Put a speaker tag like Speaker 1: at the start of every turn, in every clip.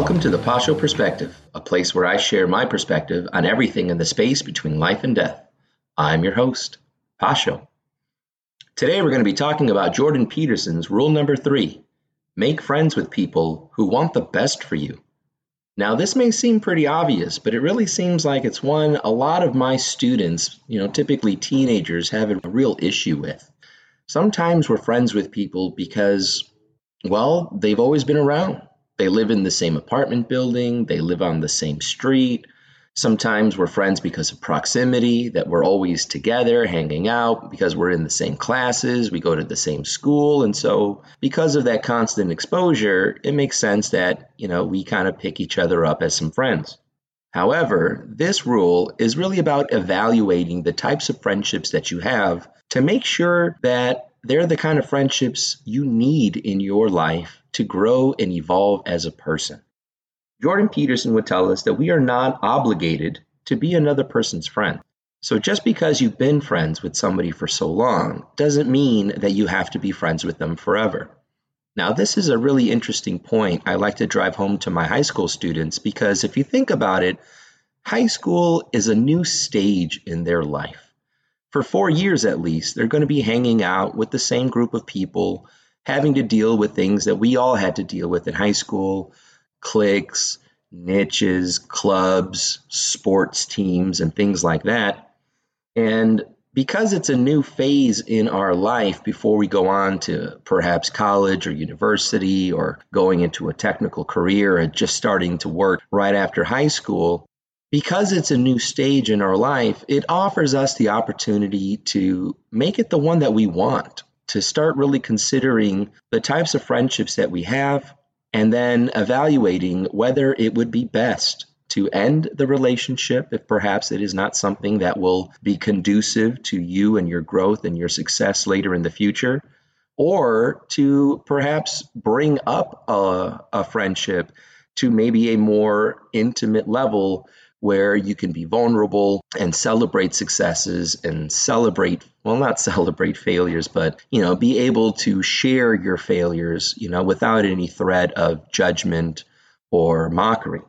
Speaker 1: Welcome to the Pasho Perspective, a place where I share my perspective on everything in the space between life and death. I'm your host, Pasho. Today we're going to be talking about Jordan Peterson's rule number three make friends with people who want the best for you. Now, this may seem pretty obvious, but it really seems like it's one a lot of my students, you know, typically teenagers, have a real issue with. Sometimes we're friends with people because, well, they've always been around. They live in the same apartment building, they live on the same street. Sometimes we're friends because of proximity, that we're always together, hanging out, because we're in the same classes, we go to the same school. And so, because of that constant exposure, it makes sense that, you know, we kind of pick each other up as some friends. However, this rule is really about evaluating the types of friendships that you have to make sure that they're the kind of friendships you need in your life to grow and evolve as a person. Jordan Peterson would tell us that we are not obligated to be another person's friend. So just because you've been friends with somebody for so long doesn't mean that you have to be friends with them forever. Now, this is a really interesting point I like to drive home to my high school students because if you think about it, high school is a new stage in their life for four years at least, they're going to be hanging out with the same group of people, having to deal with things that we all had to deal with in high school cliques, niches, clubs, sports teams, and things like that. And because it's a new phase in our life before we go on to perhaps college or university or going into a technical career or just starting to work right after high school, because it's a new stage in our life, it offers us the opportunity to make it the one that we want, to start really considering the types of friendships that we have, and then evaluating whether it would be best to end the relationship if perhaps it is not something that will be conducive to you and your growth and your success later in the future, or to perhaps bring up a, a friendship to maybe a more intimate level where you can be vulnerable and celebrate successes and celebrate well not celebrate failures but you know be able to share your failures you know without any threat of judgment or mockery.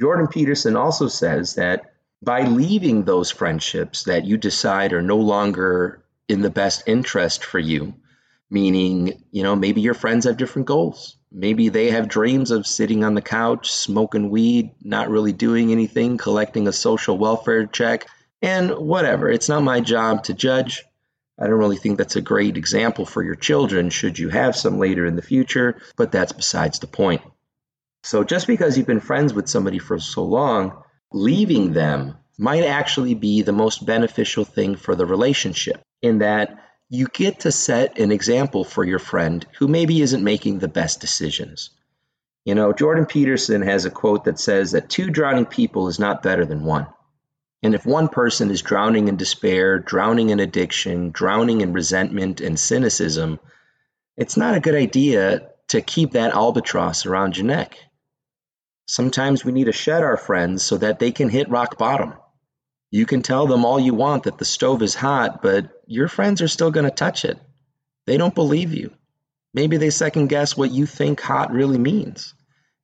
Speaker 1: Jordan peterson also says that by leaving those friendships that you decide are no longer in the best interest for you meaning you know maybe your friends have different goals Maybe they have dreams of sitting on the couch, smoking weed, not really doing anything, collecting a social welfare check, and whatever. It's not my job to judge. I don't really think that's a great example for your children, should you have some later in the future, but that's besides the point. So just because you've been friends with somebody for so long, leaving them might actually be the most beneficial thing for the relationship, in that you get to set an example for your friend who maybe isn't making the best decisions. You know, Jordan Peterson has a quote that says that two drowning people is not better than one. And if one person is drowning in despair, drowning in addiction, drowning in resentment and cynicism, it's not a good idea to keep that albatross around your neck. Sometimes we need to shed our friends so that they can hit rock bottom. You can tell them all you want that the stove is hot, but your friends are still going to touch it. They don't believe you. Maybe they second guess what you think hot really means.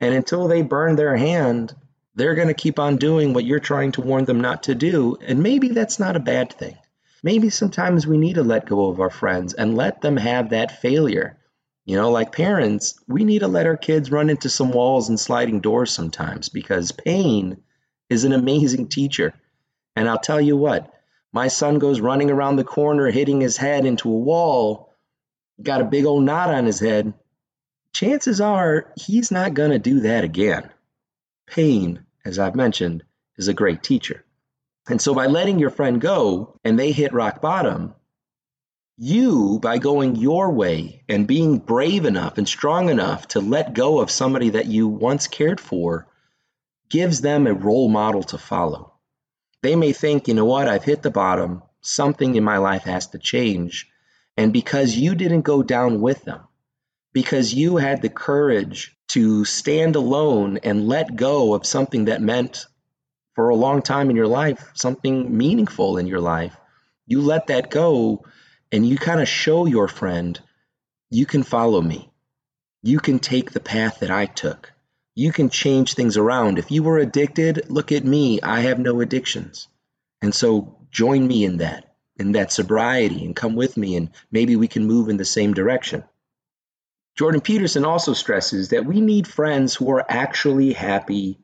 Speaker 1: And until they burn their hand, they're going to keep on doing what you're trying to warn them not to do. And maybe that's not a bad thing. Maybe sometimes we need to let go of our friends and let them have that failure. You know, like parents, we need to let our kids run into some walls and sliding doors sometimes because pain is an amazing teacher. And I'll tell you what, my son goes running around the corner, hitting his head into a wall, got a big old knot on his head. Chances are he's not going to do that again. Pain, as I've mentioned, is a great teacher. And so by letting your friend go and they hit rock bottom, you, by going your way and being brave enough and strong enough to let go of somebody that you once cared for, gives them a role model to follow. They may think, you know what, I've hit the bottom. Something in my life has to change. And because you didn't go down with them, because you had the courage to stand alone and let go of something that meant for a long time in your life, something meaningful in your life, you let that go and you kind of show your friend, you can follow me. You can take the path that I took. You can change things around. If you were addicted, look at me. I have no addictions. And so join me in that, in that sobriety, and come with me, and maybe we can move in the same direction. Jordan Peterson also stresses that we need friends who are actually happy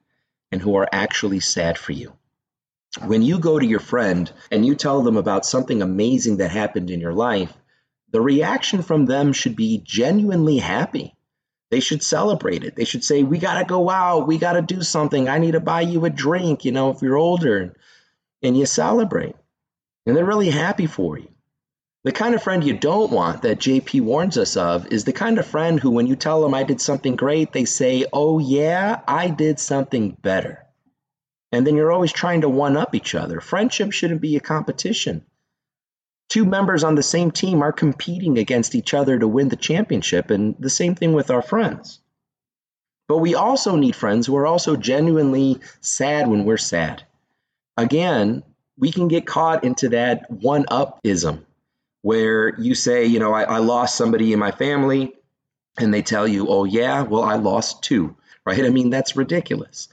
Speaker 1: and who are actually sad for you. When you go to your friend and you tell them about something amazing that happened in your life, the reaction from them should be genuinely happy. They should celebrate it. They should say, We got to go out. We got to do something. I need to buy you a drink, you know, if you're older. And you celebrate. And they're really happy for you. The kind of friend you don't want that JP warns us of is the kind of friend who, when you tell them I did something great, they say, Oh, yeah, I did something better. And then you're always trying to one up each other. Friendship shouldn't be a competition. Two members on the same team are competing against each other to win the championship, and the same thing with our friends. But we also need friends who are also genuinely sad when we're sad. Again, we can get caught into that one up ism where you say, you know, I, I lost somebody in my family, and they tell you, oh, yeah, well, I lost two, right? I mean, that's ridiculous.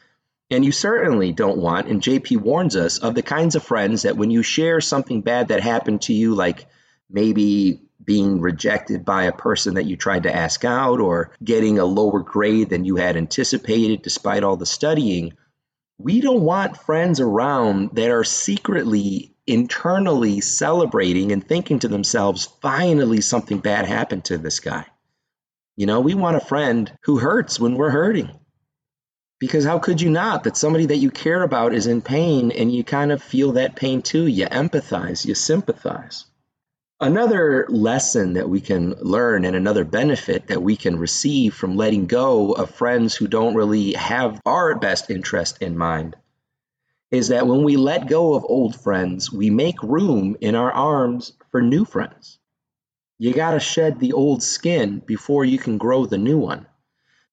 Speaker 1: And you certainly don't want, and JP warns us of the kinds of friends that when you share something bad that happened to you, like maybe being rejected by a person that you tried to ask out or getting a lower grade than you had anticipated despite all the studying, we don't want friends around that are secretly internally celebrating and thinking to themselves, finally, something bad happened to this guy. You know, we want a friend who hurts when we're hurting. Because how could you not? That somebody that you care about is in pain and you kind of feel that pain too. You empathize, you sympathize. Another lesson that we can learn and another benefit that we can receive from letting go of friends who don't really have our best interest in mind is that when we let go of old friends, we make room in our arms for new friends. You got to shed the old skin before you can grow the new one.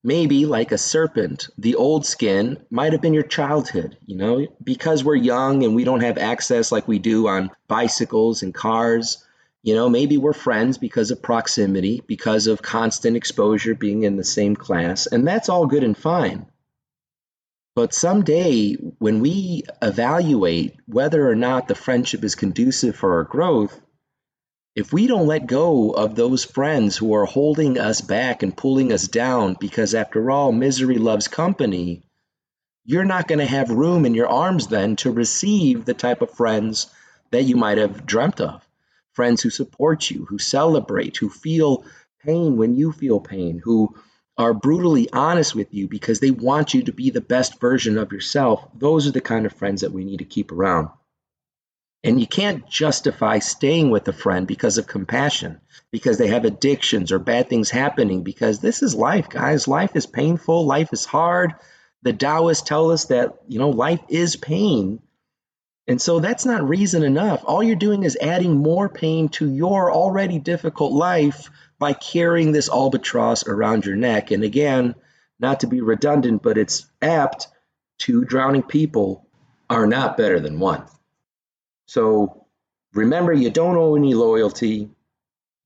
Speaker 1: Maybe, like a serpent, the old skin might have been your childhood, you know, because we're young and we don't have access like we do on bicycles and cars. You know, maybe we're friends because of proximity, because of constant exposure being in the same class, and that's all good and fine. But someday, when we evaluate whether or not the friendship is conducive for our growth, if we don't let go of those friends who are holding us back and pulling us down, because after all, misery loves company, you're not going to have room in your arms then to receive the type of friends that you might have dreamt of. Friends who support you, who celebrate, who feel pain when you feel pain, who are brutally honest with you because they want you to be the best version of yourself, those are the kind of friends that we need to keep around. And you can't justify staying with a friend because of compassion, because they have addictions or bad things happening, because this is life, guys. Life is painful, life is hard. The Taoists tell us that, you know, life is pain. And so that's not reason enough. All you're doing is adding more pain to your already difficult life by carrying this albatross around your neck. And again, not to be redundant, but it's apt two drowning people are not better than one. So remember, you don't owe any loyalty.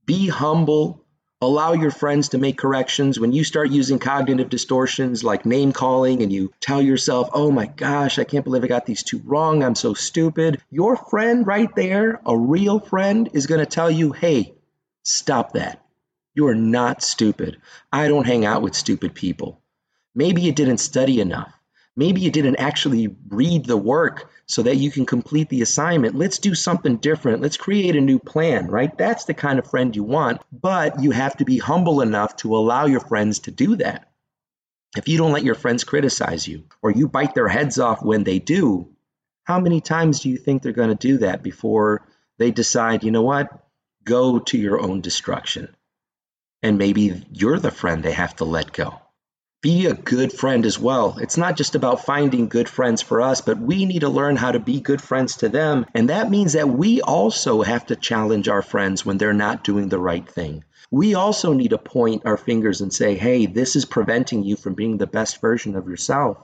Speaker 1: Be humble. Allow your friends to make corrections. When you start using cognitive distortions like name calling and you tell yourself, oh my gosh, I can't believe I got these two wrong. I'm so stupid. Your friend right there, a real friend, is going to tell you, hey, stop that. You are not stupid. I don't hang out with stupid people. Maybe you didn't study enough. Maybe you didn't actually read the work so that you can complete the assignment. Let's do something different. Let's create a new plan, right? That's the kind of friend you want, but you have to be humble enough to allow your friends to do that. If you don't let your friends criticize you or you bite their heads off when they do, how many times do you think they're going to do that before they decide, you know what, go to your own destruction? and maybe you're the friend they have to let go. Be a good friend as well. It's not just about finding good friends for us, but we need to learn how to be good friends to them. And that means that we also have to challenge our friends when they're not doing the right thing. We also need to point our fingers and say, hey, this is preventing you from being the best version of yourself.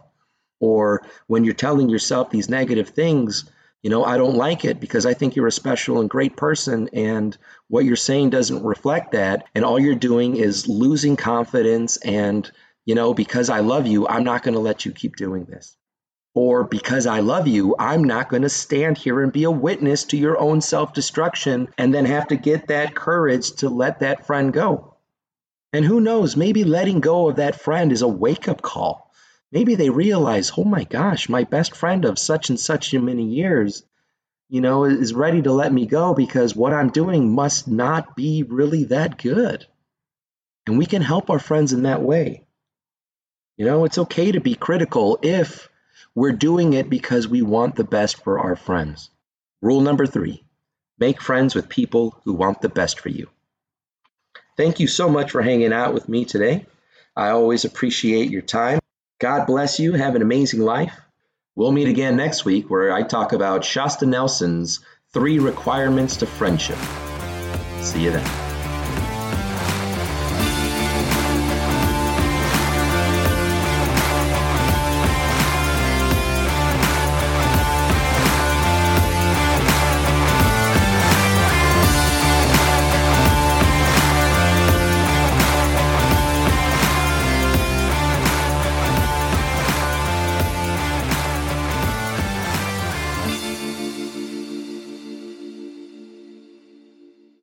Speaker 1: Or when you're telling yourself these negative things, you know, I don't like it because I think you're a special and great person, and what you're saying doesn't reflect that. And all you're doing is losing confidence and you know, because I love you, I'm not going to let you keep doing this. Or because I love you, I'm not going to stand here and be a witness to your own self destruction and then have to get that courage to let that friend go. And who knows, maybe letting go of that friend is a wake up call. Maybe they realize, oh my gosh, my best friend of such and such many years, you know, is ready to let me go because what I'm doing must not be really that good. And we can help our friends in that way. You know, it's okay to be critical if we're doing it because we want the best for our friends. Rule number three make friends with people who want the best for you. Thank you so much for hanging out with me today. I always appreciate your time. God bless you. Have an amazing life. We'll meet again next week where I talk about Shasta Nelson's three requirements to friendship. See you then.